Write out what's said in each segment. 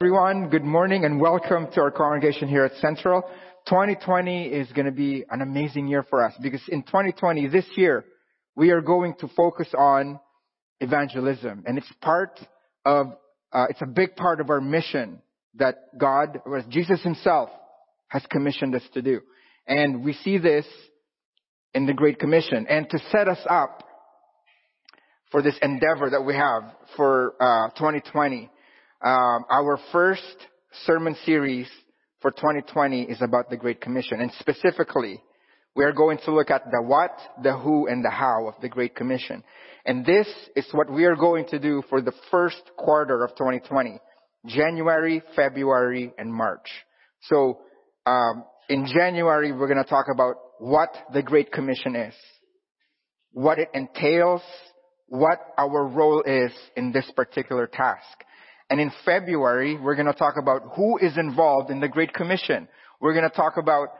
Everyone, good morning and welcome to our congregation here at Central. 2020 is going to be an amazing year for us because in 2020, this year, we are going to focus on evangelism and it's part of, uh, it's a big part of our mission that God, or Jesus himself has commissioned us to do. And we see this in the Great Commission. And to set us up for this endeavor that we have for uh, 2020, um, our first sermon series for 2020 is about the Great Commission. And specifically, we are going to look at the what, the who, and the how of the Great Commission. And this is what we are going to do for the first quarter of 2020. January, February, and March. So, um, in January, we're going to talk about what the Great Commission is, what it entails, what our role is in this particular task. And in February, we're going to talk about who is involved in the Great Commission. We're going to talk about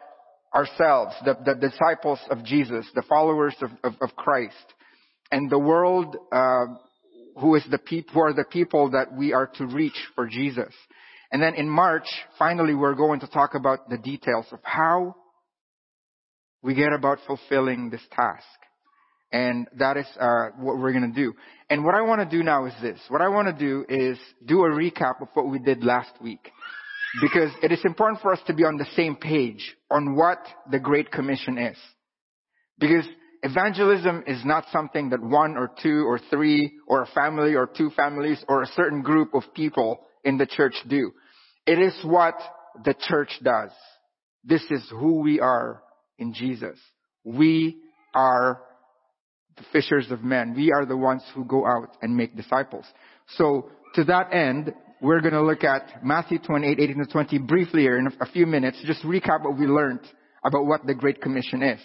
ourselves, the, the disciples of Jesus, the followers of, of, of Christ, and the world uh, who is the peop- who are the people that we are to reach for Jesus. And then in March, finally, we're going to talk about the details of how we get about fulfilling this task. And that is uh, what we're going to do. And what I want to do now is this. What I want to do is do a recap of what we did last week. Because it is important for us to be on the same page on what the Great Commission is. Because evangelism is not something that one or two or three or a family or two families or a certain group of people in the church do. It is what the church does. This is who we are in Jesus. We are the fishers of men. We are the ones who go out and make disciples. So to that end, we're going to look at Matthew 28, 18 to 20 briefly here in a few minutes. Just recap what we learned about what the Great Commission is.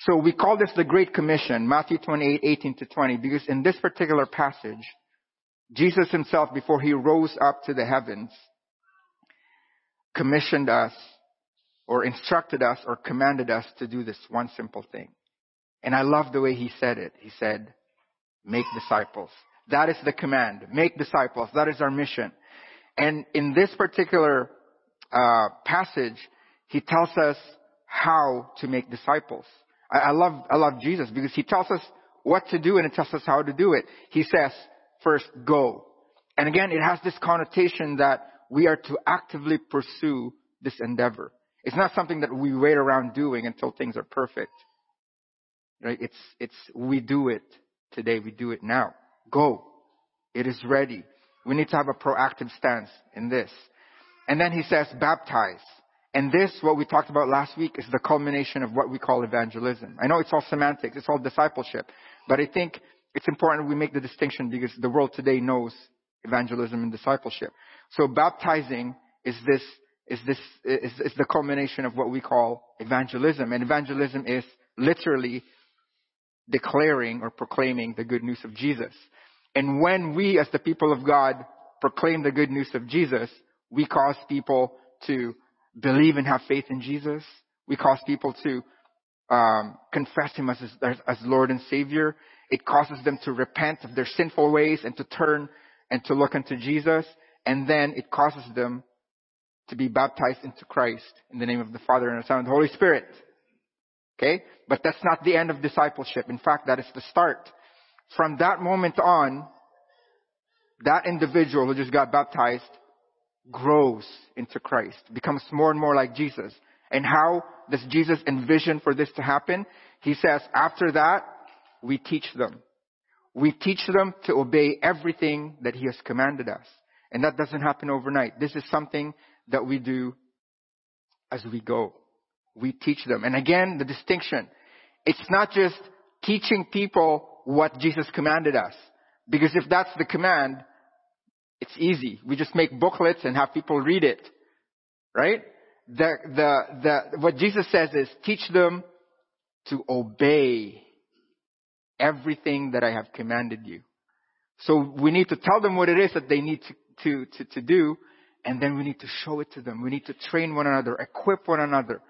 So we call this the Great Commission, Matthew 28, 18 to 20, because in this particular passage, Jesus himself, before he rose up to the heavens, commissioned us or instructed us or commanded us to do this one simple thing. And I love the way he said it. He said, make disciples. That is the command. Make disciples. That is our mission. And in this particular uh, passage, he tells us how to make disciples. I, I love I love Jesus because he tells us what to do and it tells us how to do it. He says, first go. And again, it has this connotation that we are to actively pursue this endeavor. It's not something that we wait around doing until things are perfect. Right? It's, it's, we do it today. We do it now. Go. It is ready. We need to have a proactive stance in this. And then he says, baptize. And this, what we talked about last week, is the culmination of what we call evangelism. I know it's all semantics, it's all discipleship, but I think it's important we make the distinction because the world today knows evangelism and discipleship. So baptizing is this, is this, is, is the culmination of what we call evangelism. And evangelism is literally declaring or proclaiming the good news of Jesus. And when we, as the people of God, proclaim the good news of Jesus, we cause people to believe and have faith in Jesus. We cause people to um, confess Him as, as, as Lord and Savior. It causes them to repent of their sinful ways and to turn and to look unto Jesus. And then it causes them to be baptized into Christ in the name of the Father and the Son and the Holy Spirit. Okay? But that's not the end of discipleship. In fact, that is the start. From that moment on, that individual who just got baptized grows into Christ, becomes more and more like Jesus. And how does Jesus envision for this to happen? He says, after that, we teach them. We teach them to obey everything that He has commanded us. And that doesn't happen overnight. This is something that we do as we go we teach them. And again, the distinction. It's not just teaching people what Jesus commanded us. Because if that's the command, it's easy. We just make booklets and have people read it. Right? The, the, the, what Jesus says is teach them to obey everything that I have commanded you. So we need to tell them what it is that they need to, to, to, to do, and then we need to show it to them. We need to train one another, equip one another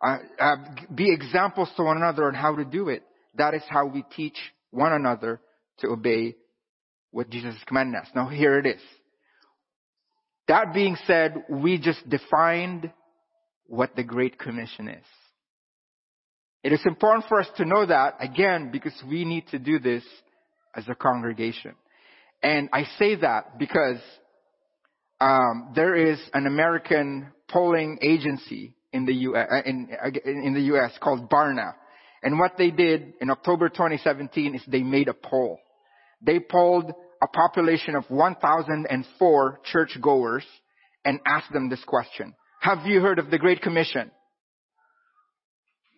uh, uh, be examples to one another on how to do it. That is how we teach one another to obey what Jesus is us. Now here it is. That being said, we just defined what the Great Commission is. It is important for us to know that, again, because we need to do this as a congregation. And I say that because um, there is an American polling agency in the U.S. Uh, in, in the U.S. called Barna, and what they did in October 2017 is they made a poll. They polled a population of 1,004 churchgoers and asked them this question: Have you heard of the Great Commission?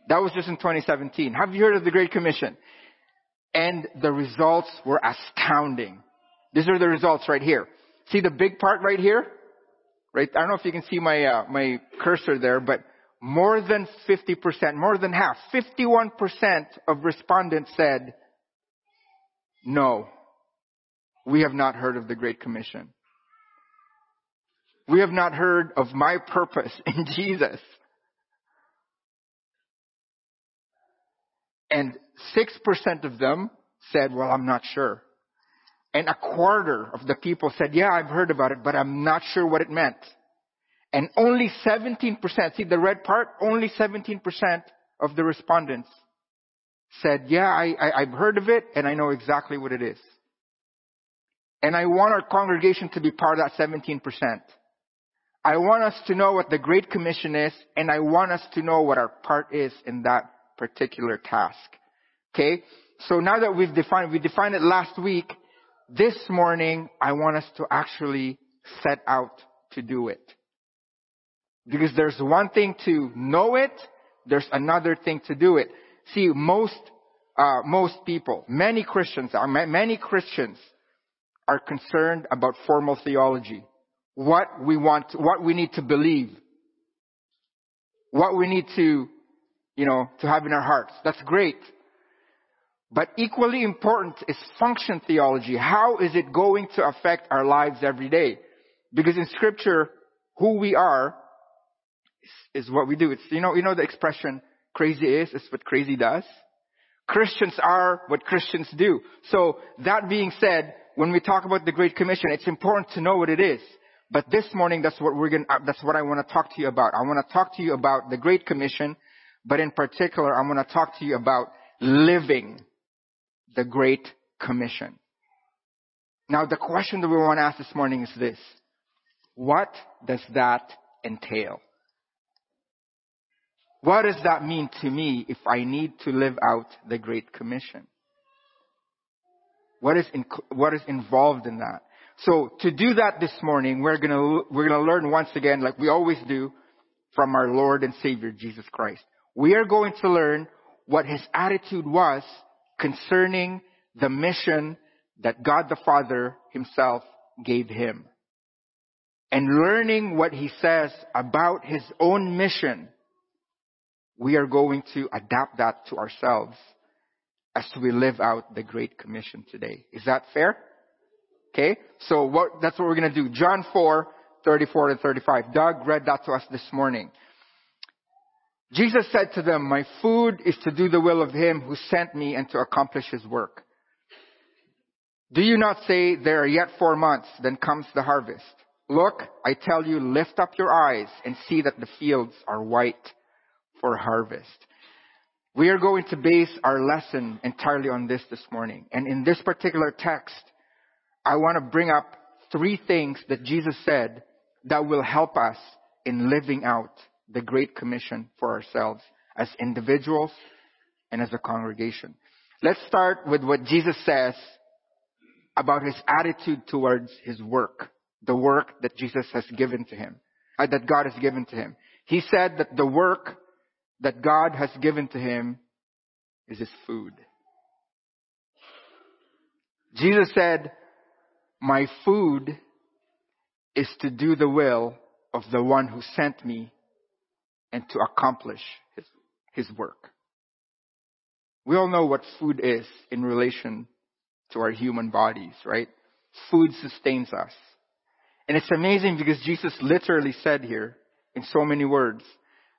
That was just in 2017. Have you heard of the Great Commission? And the results were astounding. These are the results right here. See the big part right here? Right? I don't know if you can see my, uh, my cursor there, but more than 50%, more than half, 51% of respondents said, no, we have not heard of the Great Commission. We have not heard of my purpose in Jesus. And 6% of them said, well, I'm not sure. And a quarter of the people said, yeah, I've heard about it, but I'm not sure what it meant. And only 17%, see the red part, only 17% of the respondents said, yeah, I, I, I've heard of it and I know exactly what it is. And I want our congregation to be part of that 17%. I want us to know what the Great Commission is and I want us to know what our part is in that particular task. Okay? So now that we've defined, we defined it last week, this morning I want us to actually set out to do it. Because there's one thing to know it, there's another thing to do it. See, most, uh, most people, many Christians, uh, many Christians are concerned about formal theology. What we want, what we need to believe. What we need to you know, to have in our hearts. That's great. But equally important is function theology. How is it going to affect our lives every day? Because in scripture, who we are is, is what we do. It's, you know, you know the expression, crazy is, is what crazy does? Christians are what Christians do. So that being said, when we talk about the Great Commission, it's important to know what it is. But this morning, that's what we're going uh, that's what I want to talk to you about. I want to talk to you about the Great Commission but in particular, I want to talk to you about living the Great Commission. Now, the question that we want to ask this morning is this. What does that entail? What does that mean to me if I need to live out the Great Commission? What is, in, what is involved in that? So to do that this morning, we're gonna, we're gonna learn once again, like we always do, from our Lord and Savior, Jesus Christ we are going to learn what his attitude was concerning the mission that God the Father himself gave him. And learning what he says about his own mission, we are going to adapt that to ourselves as we live out the Great Commission today. Is that fair? Okay? So what, that's what we're gonna do. John 4, 34 and 35. Doug read that to us this morning. Jesus said to them, my food is to do the will of him who sent me and to accomplish his work. Do you not say there are yet four months, then comes the harvest? Look, I tell you, lift up your eyes and see that the fields are white for harvest. We are going to base our lesson entirely on this this morning. And in this particular text, I want to bring up three things that Jesus said that will help us in living out the Great Commission for ourselves as individuals and as a congregation. Let's start with what Jesus says about his attitude towards his work, the work that Jesus has given to him, uh, that God has given to him. He said that the work that God has given to him is his food. Jesus said, my food is to do the will of the one who sent me and to accomplish his, his work. We all know what food is in relation to our human bodies, right? Food sustains us. And it's amazing because Jesus literally said here, in so many words,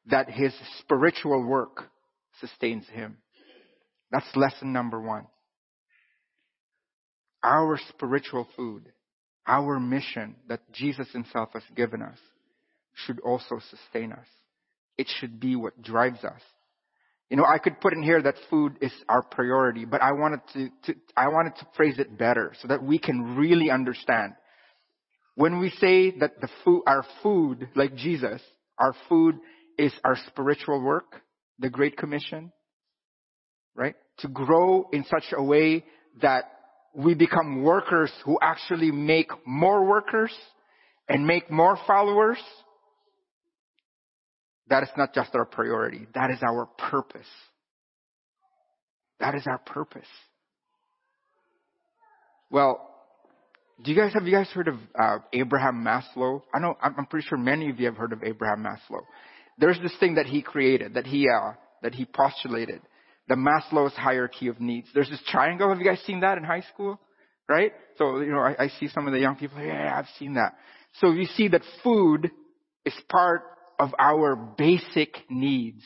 that his spiritual work sustains him. That's lesson number one. Our spiritual food our mission that Jesus himself has given us should also sustain us. It should be what drives us. You know, I could put in here that food is our priority, but I wanted to, to, I wanted to phrase it better so that we can really understand. When we say that the food, our food, like Jesus, our food is our spiritual work, the Great Commission, right? To grow in such a way that we become workers who actually make more workers and make more followers. That is not just our priority. That is our purpose. That is our purpose. Well, do you guys have you guys heard of uh, Abraham Maslow? I know I'm, I'm pretty sure many of you have heard of Abraham Maslow. There's this thing that he created that he uh, that he postulated the Maslow's hierarchy of needs. There's this triangle. Have you guys seen that in high school? Right? So, you know, I, I see some of the young people, yeah, I've seen that. So you see that food is part of our basic needs.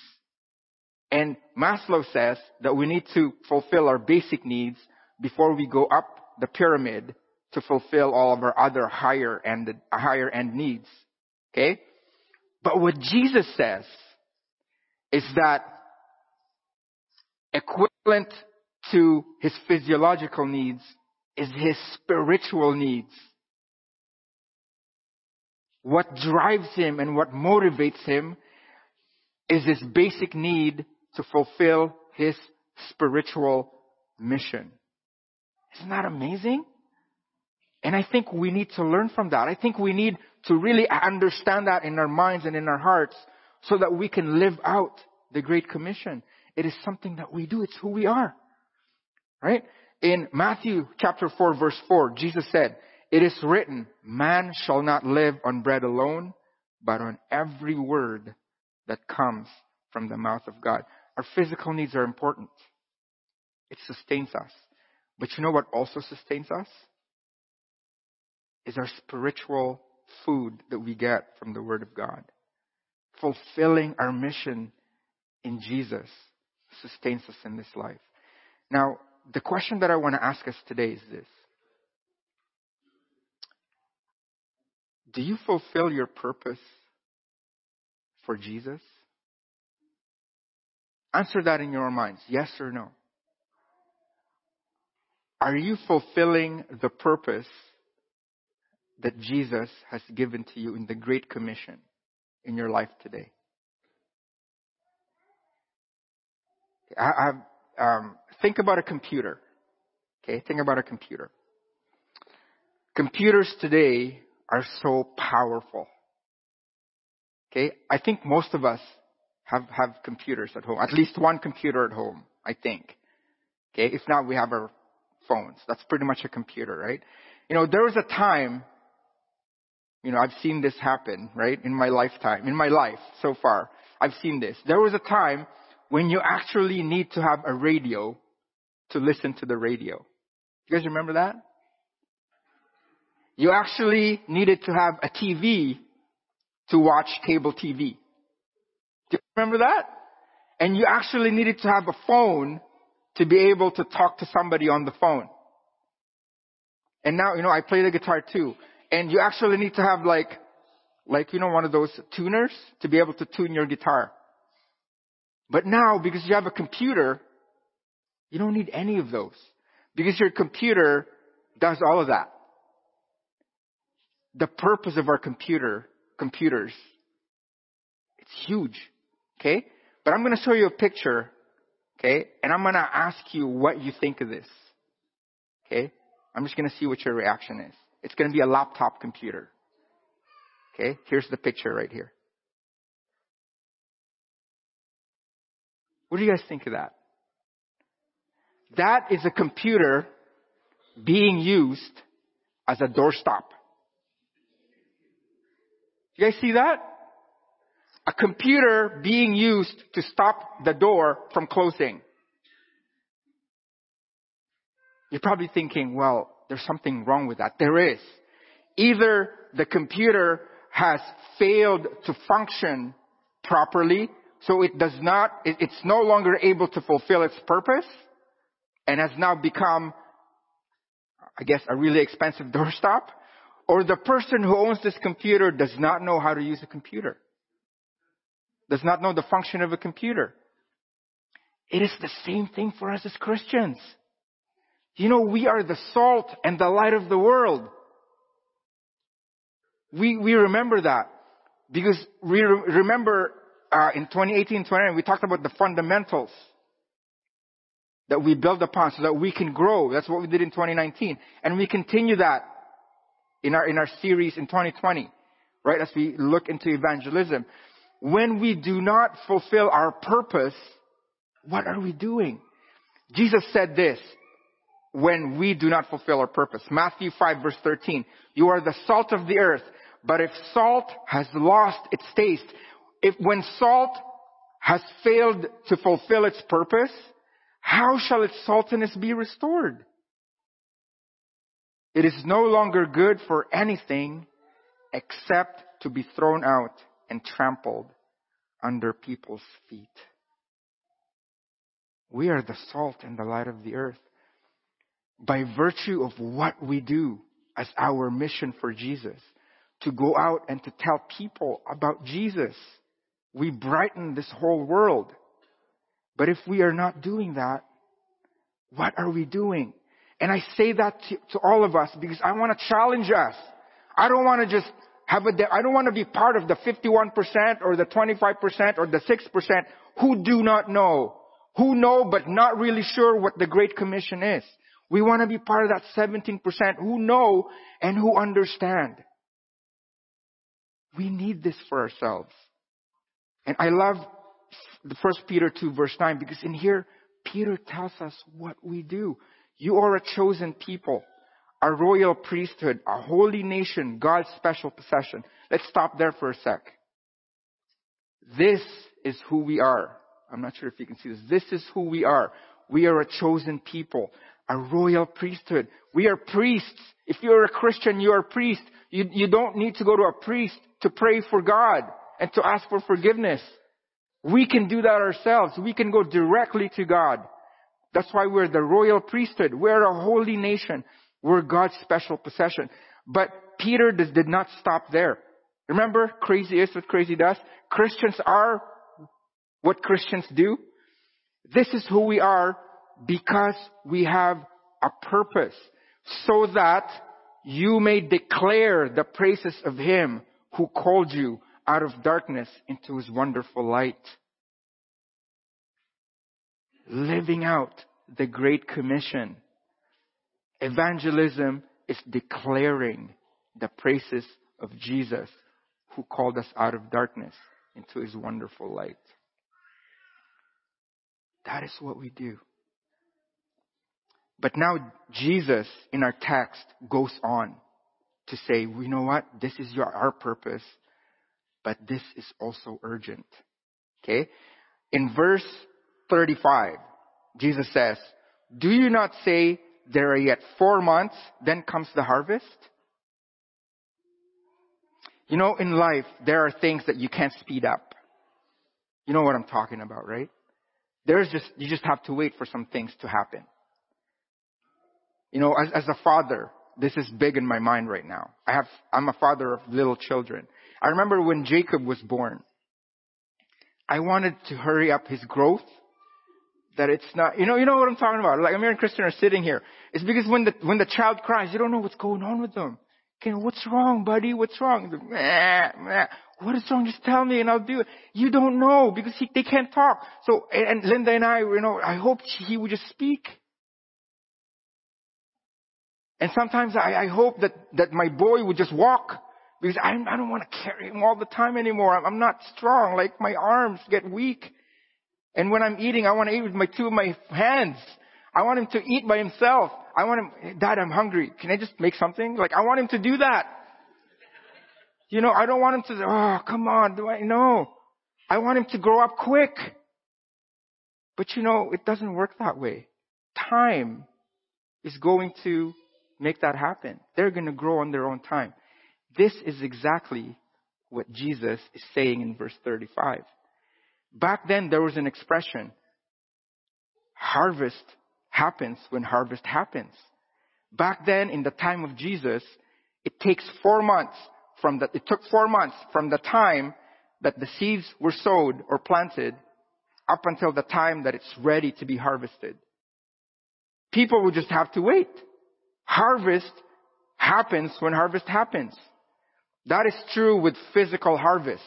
And Maslow says that we need to fulfill our basic needs before we go up the pyramid to fulfill all of our other higher end, higher end needs. Okay? But what Jesus says is that equivalent to his physiological needs is his spiritual needs. What drives him and what motivates him is his basic need to fulfill his spiritual mission. Isn't that amazing? And I think we need to learn from that. I think we need to really understand that in our minds and in our hearts so that we can live out the Great Commission. It is something that we do. It's who we are. Right? In Matthew chapter 4 verse 4, Jesus said, It is written, man shall not live on bread alone, but on every word that comes from the mouth of God. Our physical needs are important. It sustains us. But you know what also sustains us? Is our spiritual food that we get from the Word of God. Fulfilling our mission in Jesus sustains us in this life. Now, the question that I want to ask us today is this. Do you fulfill your purpose for Jesus? Answer that in your minds, yes or no. Are you fulfilling the purpose that Jesus has given to you in the Great Commission in your life today? I, I um, think about a computer. Okay, think about a computer. Computers today are so powerful. Okay, I think most of us have have computers at home, at least one computer at home. I think. Okay, if not, we have our phones. That's pretty much a computer, right? You know, there was a time. You know, I've seen this happen, right, in my lifetime, in my life so far. I've seen this. There was a time when you actually need to have a radio to listen to the radio. You guys remember that? You actually needed to have a TV to watch cable TV. Do you remember that? And you actually needed to have a phone to be able to talk to somebody on the phone. And now, you know, I play the guitar too. And you actually need to have like, like, you know, one of those tuners to be able to tune your guitar. But now, because you have a computer, you don't need any of those. Because your computer does all of that. The purpose of our computer, computers, it's huge. Okay? But I'm gonna show you a picture, okay? And I'm gonna ask you what you think of this. Okay? I'm just gonna see what your reaction is. It's gonna be a laptop computer. Okay? Here's the picture right here. What do you guys think of that? That is a computer being used as a doorstop. You guys see that? A computer being used to stop the door from closing. You're probably thinking, well, there's something wrong with that. There is. Either the computer has failed to function properly so it does not, it's no longer able to fulfill its purpose and has now become, I guess, a really expensive doorstop. Or the person who owns this computer does not know how to use a computer. Does not know the function of a computer. It is the same thing for us as Christians. You know, we are the salt and the light of the world. We, we remember that because we re- remember uh, in 2018, 2019, we talked about the fundamentals that we build upon so that we can grow. That's what we did in 2019. And we continue that in our, in our series in 2020, right? As we look into evangelism. When we do not fulfill our purpose, what are we doing? Jesus said this, when we do not fulfill our purpose. Matthew 5 verse 13. You are the salt of the earth, but if salt has lost its taste, if when salt has failed to fulfill its purpose, how shall its saltiness be restored? It is no longer good for anything except to be thrown out and trampled under people's feet. We are the salt and the light of the earth. By virtue of what we do as our mission for Jesus, to go out and to tell people about Jesus, we brighten this whole world. But if we are not doing that, what are we doing? And I say that to, to all of us because I want to challenge us. I don't want to just have a, I don't want to be part of the 51% or the 25% or the 6% who do not know, who know but not really sure what the Great Commission is. We want to be part of that 17% who know and who understand. We need this for ourselves. And I love the first Peter 2 verse 9 because in here, Peter tells us what we do. You are a chosen people, a royal priesthood, a holy nation, God's special possession. Let's stop there for a sec. This is who we are. I'm not sure if you can see this. This is who we are. We are a chosen people, a royal priesthood. We are priests. If you're a Christian, you are a priest. You, you don't need to go to a priest to pray for God and to ask for forgiveness. We can do that ourselves. We can go directly to God. That's why we're the royal priesthood. We're a holy nation. We're God's special possession. But Peter did not stop there. Remember, crazy is what crazy does. Christians are what Christians do. This is who we are because we have a purpose so that you may declare the praises of Him who called you out of darkness into His wonderful light. Living out the Great Commission. Evangelism is declaring the praises of Jesus who called us out of darkness into His wonderful light. That is what we do. But now Jesus in our text goes on to say, you know what? This is your, our purpose, but this is also urgent. Okay? In verse 35, Jesus says, do you not say there are yet four months, then comes the harvest? You know, in life, there are things that you can't speed up. You know what I'm talking about, right? There's just, you just have to wait for some things to happen. You know, as, as a father, this is big in my mind right now. I have, I'm a father of little children. I remember when Jacob was born, I wanted to hurry up his growth. That it's not, you know, you know what I'm talking about. Like American Christian are sitting here. It's because when the, when the child cries, you don't know what's going on with them. Okay, what's wrong, buddy? What's wrong? What is wrong? Just tell me and I'll do it. You don't know because he, they can't talk. So, and, and Linda and I, you know, I hoped he would just speak. And sometimes I, I hope that, that my boy would just walk because I, I don't want to carry him all the time anymore. I'm, I'm not strong. Like my arms get weak. And when I'm eating, I want to eat with my two of my hands. I want him to eat by himself. I want him, Dad, I'm hungry. Can I just make something? Like I want him to do that. You know, I don't want him to, oh, come on, do I know? I want him to grow up quick. But you know, it doesn't work that way. Time is going to make that happen. They're going to grow on their own time. This is exactly what Jesus is saying in verse 35. Back then, there was an expression harvest happens when harvest happens. Back then, in the time of Jesus, It takes four months from the, it took four months from the time that the seeds were sowed or planted up until the time that it's ready to be harvested. People will just have to wait. Harvest happens when harvest happens. That is true with physical harvest.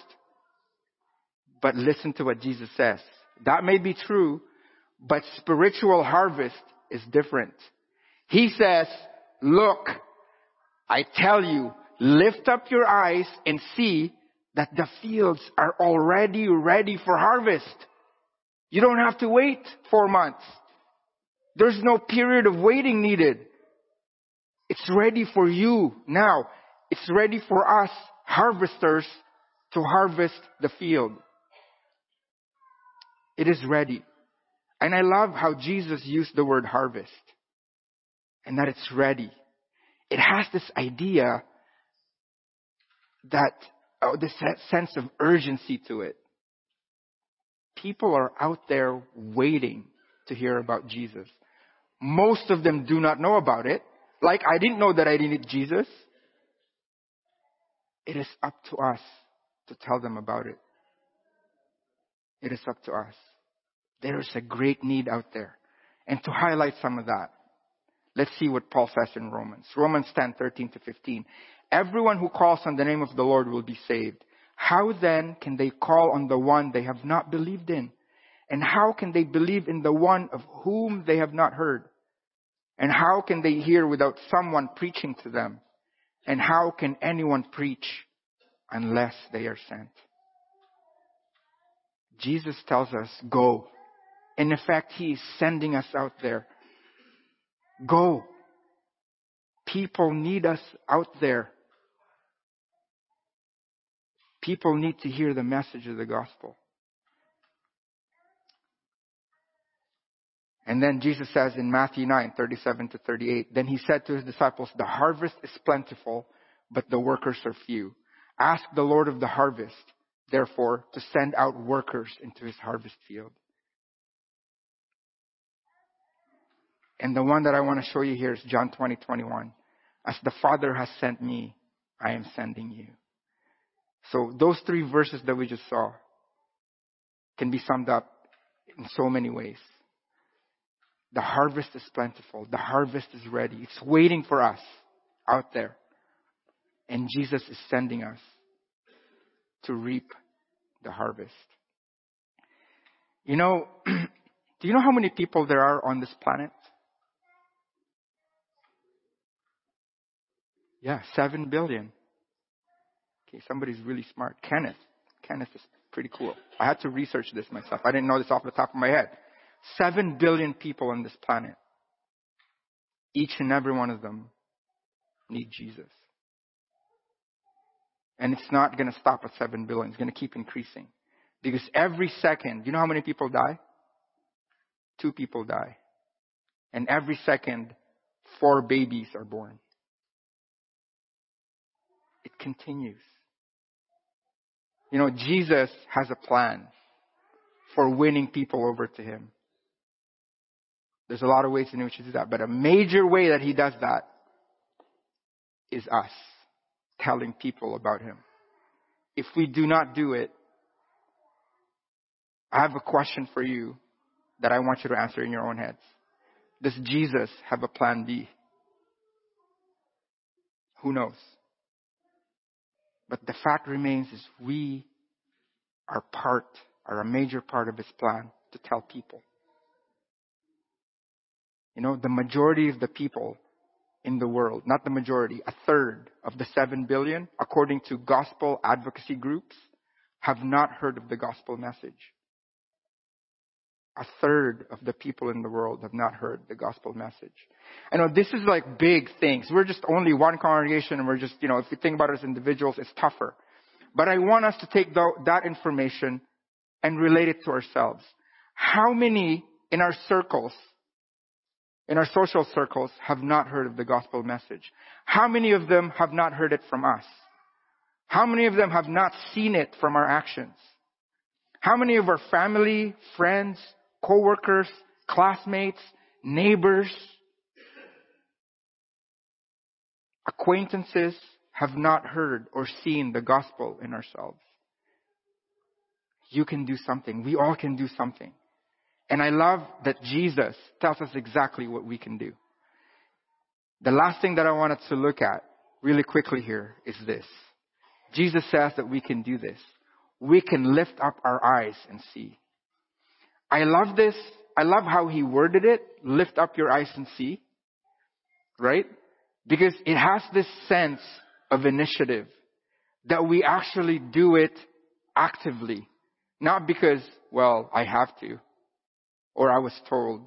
But listen to what Jesus says. That may be true, but spiritual harvest is different. He says, look, I tell you, lift up your eyes and see that the fields are already ready for harvest. You don't have to wait four months. There's no period of waiting needed. It's ready for you now. It's ready for us harvesters to harvest the field. It is ready. And I love how Jesus used the word harvest and that it's ready. It has this idea that, oh, this sense of urgency to it. People are out there waiting to hear about Jesus. Most of them do not know about it. Like I didn't know that I needed Jesus. It is up to us to tell them about it. It is up to us. There is a great need out there. And to highlight some of that, let's see what Paul says in Romans. Romans 10, 13 to 15. Everyone who calls on the name of the Lord will be saved. How then can they call on the one they have not believed in? And how can they believe in the one of whom they have not heard? And how can they hear without someone preaching to them? And how can anyone preach unless they are sent? Jesus tells us, go. And In effect, He is sending us out there. Go. People need us out there. People need to hear the message of the gospel. And then Jesus says in Matthew 9, 37 to 38, then he said to his disciples, the harvest is plentiful, but the workers are few. Ask the Lord of the harvest, therefore, to send out workers into his harvest field. And the one that I want to show you here is John 20, 21. As the Father has sent me, I am sending you. So those three verses that we just saw can be summed up in so many ways. The harvest is plentiful. The harvest is ready. It's waiting for us out there. And Jesus is sending us to reap the harvest. You know, do you know how many people there are on this planet? Yeah, seven billion. Okay, somebody's really smart. Kenneth. Kenneth is pretty cool. I had to research this myself. I didn't know this off the top of my head. Seven billion people on this planet. Each and every one of them need Jesus. And it's not going to stop at seven billion. It's going to keep increasing. Because every second, you know how many people die? Two people die. And every second, four babies are born. It continues. You know, Jesus has a plan for winning people over to Him. There's a lot of ways in which He does that, but a major way that He does that is us telling people about Him. If we do not do it, I have a question for you that I want you to answer in your own heads. Does Jesus have a plan B? Who knows? But the fact remains is we are part, are a major part of his plan to tell people. You know, the majority of the people in the world, not the majority, a third of the seven billion, according to gospel advocacy groups, have not heard of the gospel message a third of the people in the world have not heard the gospel message. I know this is like big things. We're just only one congregation and we're just, you know, if you think about it as individuals, it's tougher. But I want us to take the, that information and relate it to ourselves. How many in our circles, in our social circles, have not heard of the gospel message? How many of them have not heard it from us? How many of them have not seen it from our actions? How many of our family, friends, coworkers, classmates, neighbors acquaintances have not heard or seen the gospel in ourselves. You can do something. We all can do something. And I love that Jesus tells us exactly what we can do. The last thing that I wanted to look at really quickly here is this. Jesus says that we can do this. We can lift up our eyes and see. I love this. I love how he worded it. Lift up your eyes and see. Right? Because it has this sense of initiative that we actually do it actively. Not because, well, I have to or I was told.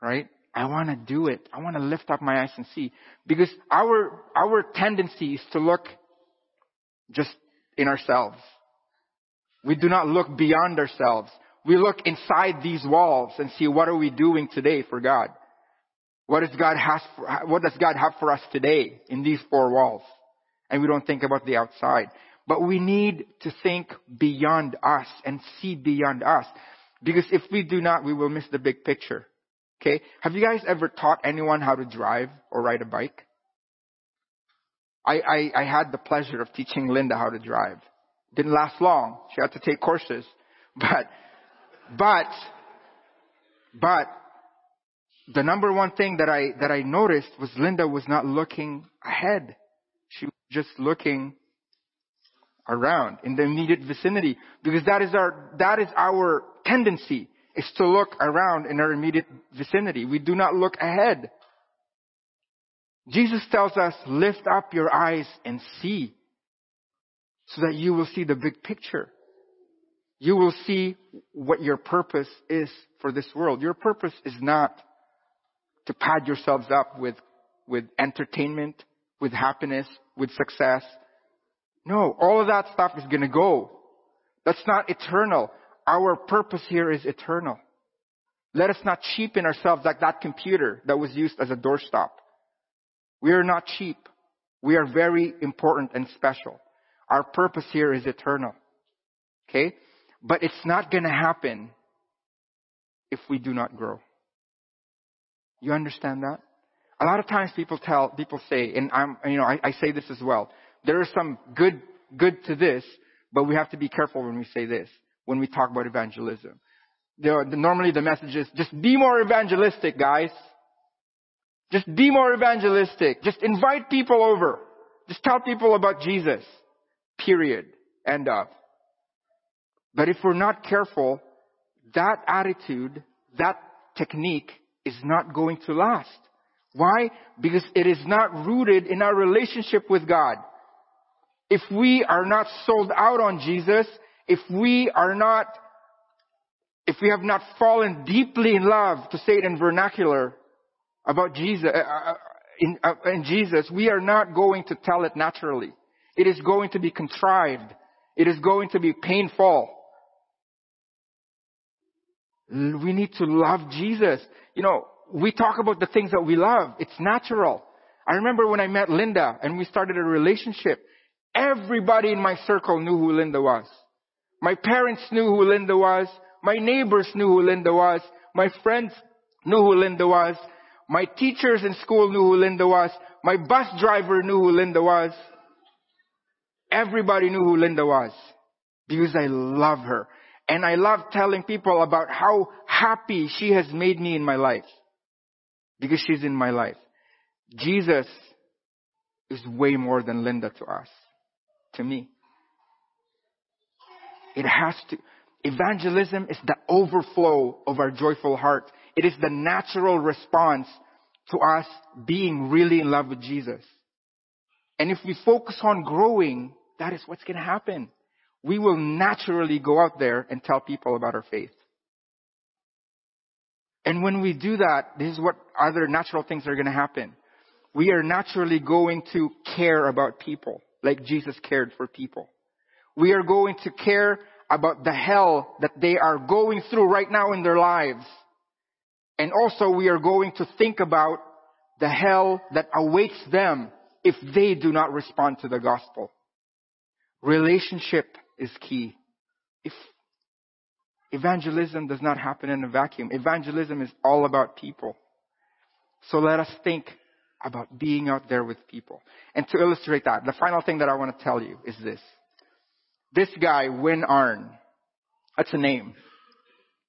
Right? I want to do it. I want to lift up my eyes and see. Because our, our tendency is to look just in ourselves. We do not look beyond ourselves. We look inside these walls and see what are we doing today for God. What does God has for, what does God have for us today in these four walls? And we don't think about the outside. But we need to think beyond us and see beyond us. Because if we do not, we will miss the big picture. Okay? Have you guys ever taught anyone how to drive or ride a bike? I, I, I had the pleasure of teaching Linda how to drive. Didn't last long. She had to take courses. But, but, but, the number one thing that I, that I noticed was Linda was not looking ahead. She was just looking around in the immediate vicinity because that is our, that is our tendency is to look around in our immediate vicinity. We do not look ahead. Jesus tells us, lift up your eyes and see so that you will see the big picture. You will see what your purpose is for this world. Your purpose is not to pad yourselves up with, with entertainment, with happiness, with success. No, all of that stuff is gonna go. That's not eternal. Our purpose here is eternal. Let us not cheapen ourselves like that computer that was used as a doorstop. We are not cheap. We are very important and special. Our purpose here is eternal. Okay? But it's not gonna happen if we do not grow. You understand that? A lot of times people tell, people say, and I'm, you know, I, I say this as well. There is some good, good to this, but we have to be careful when we say this when we talk about evangelism. The, normally the message is just be more evangelistic, guys. Just be more evangelistic. Just invite people over. Just tell people about Jesus. Period. End of. But if we're not careful, that attitude, that technique is not going to last. Why? Because it is not rooted in our relationship with God. If we are not sold out on Jesus, if we are not, if we have not fallen deeply in love, to say it in vernacular, about Jesus, uh, uh, in, uh, in Jesus, we are not going to tell it naturally. It is going to be contrived. It is going to be painful. We need to love Jesus. You know, we talk about the things that we love. It's natural. I remember when I met Linda and we started a relationship, everybody in my circle knew who Linda was. My parents knew who Linda was. My neighbors knew who Linda was. My friends knew who Linda was. My teachers in school knew who Linda was. My bus driver knew who Linda was. Everybody knew who Linda was. Because I love her. And I love telling people about how happy she has made me in my life. Because she's in my life. Jesus is way more than Linda to us. To me. It has to, evangelism is the overflow of our joyful heart. It is the natural response to us being really in love with Jesus. And if we focus on growing, that is what's going to happen. We will naturally go out there and tell people about our faith. And when we do that, this is what other natural things are going to happen. We are naturally going to care about people like Jesus cared for people. We are going to care about the hell that they are going through right now in their lives. And also we are going to think about the hell that awaits them if they do not respond to the gospel. Relationship is key. If evangelism does not happen in a vacuum, evangelism is all about people. So let us think about being out there with people. And to illustrate that, the final thing that I want to tell you is this. This guy, Win Arn, that's a name.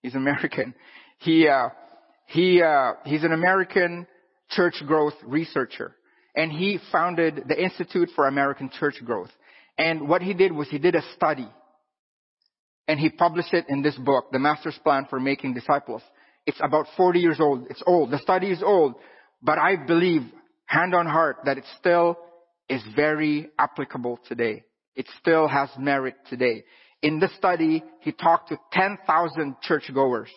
He's American. He, uh, he, uh, he's an American church growth researcher. And he founded the Institute for American Church Growth. And what he did was he did a study. And he published it in this book, The Master's Plan for Making Disciples. It's about 40 years old. It's old. The study is old. But I believe, hand on heart, that it still is very applicable today. It still has merit today. In the study, he talked to 10,000 churchgoers.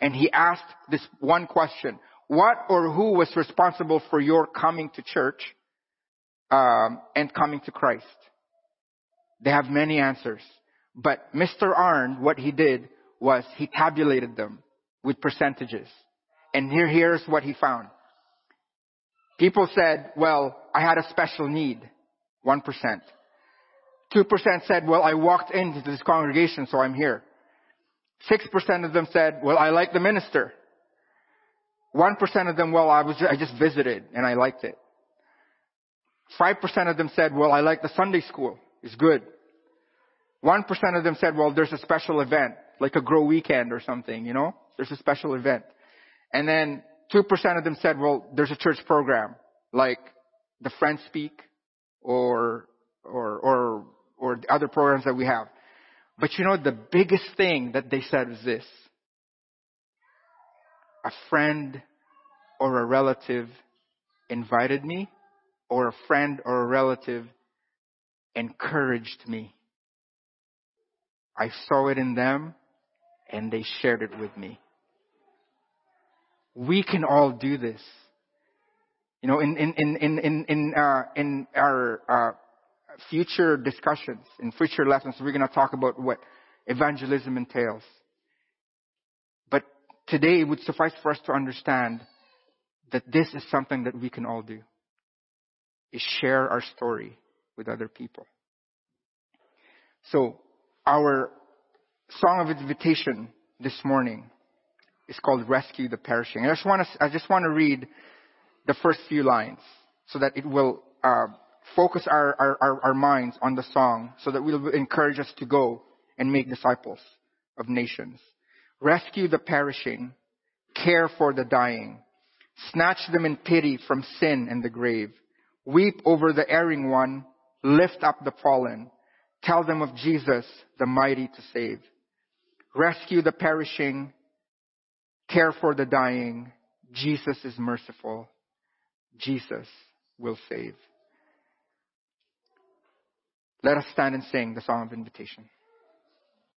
And he asked this one question. What or who was responsible for your coming to church um, and coming to Christ? They have many answers. But Mr. Arn, what he did was he tabulated them with percentages. And here, here's what he found. People said, well, I had a special need. 1%. 2% said, well, I walked into this congregation, so I'm here. 6% of them said, well, I like the minister. 1% of them, well, I was, I just visited and I liked it. 5% of them said, well, I like the Sunday school. It's good. 1% of them said, well, there's a special event, like a grow weekend or something, you know? There's a special event. And then 2% of them said, well, there's a church program, like the Friends Speak or, or, or, or the other programs that we have. But you know, the biggest thing that they said was this. A friend or a relative invited me, or a friend or a relative encouraged me. I saw it in them and they shared it with me. We can all do this. You know, in, in, in, in, in, in, uh, in our, uh, future discussions, in future lessons, we're going to talk about what evangelism entails. But today it would suffice for us to understand that this is something that we can all do. Is share our story with other people. So, our song of invitation this morning is called Rescue the Perishing. I just want to, I just want to read the first few lines so that it will uh, focus our, our, our, minds on the song so that we'll encourage us to go and make disciples of nations. Rescue the perishing, care for the dying, snatch them in pity from sin and the grave, weep over the erring one, lift up the fallen, tell them of Jesus, the mighty to save. Rescue the perishing, care for the dying, Jesus is merciful, Jesus will save. Let us stand and sing the song of invitation.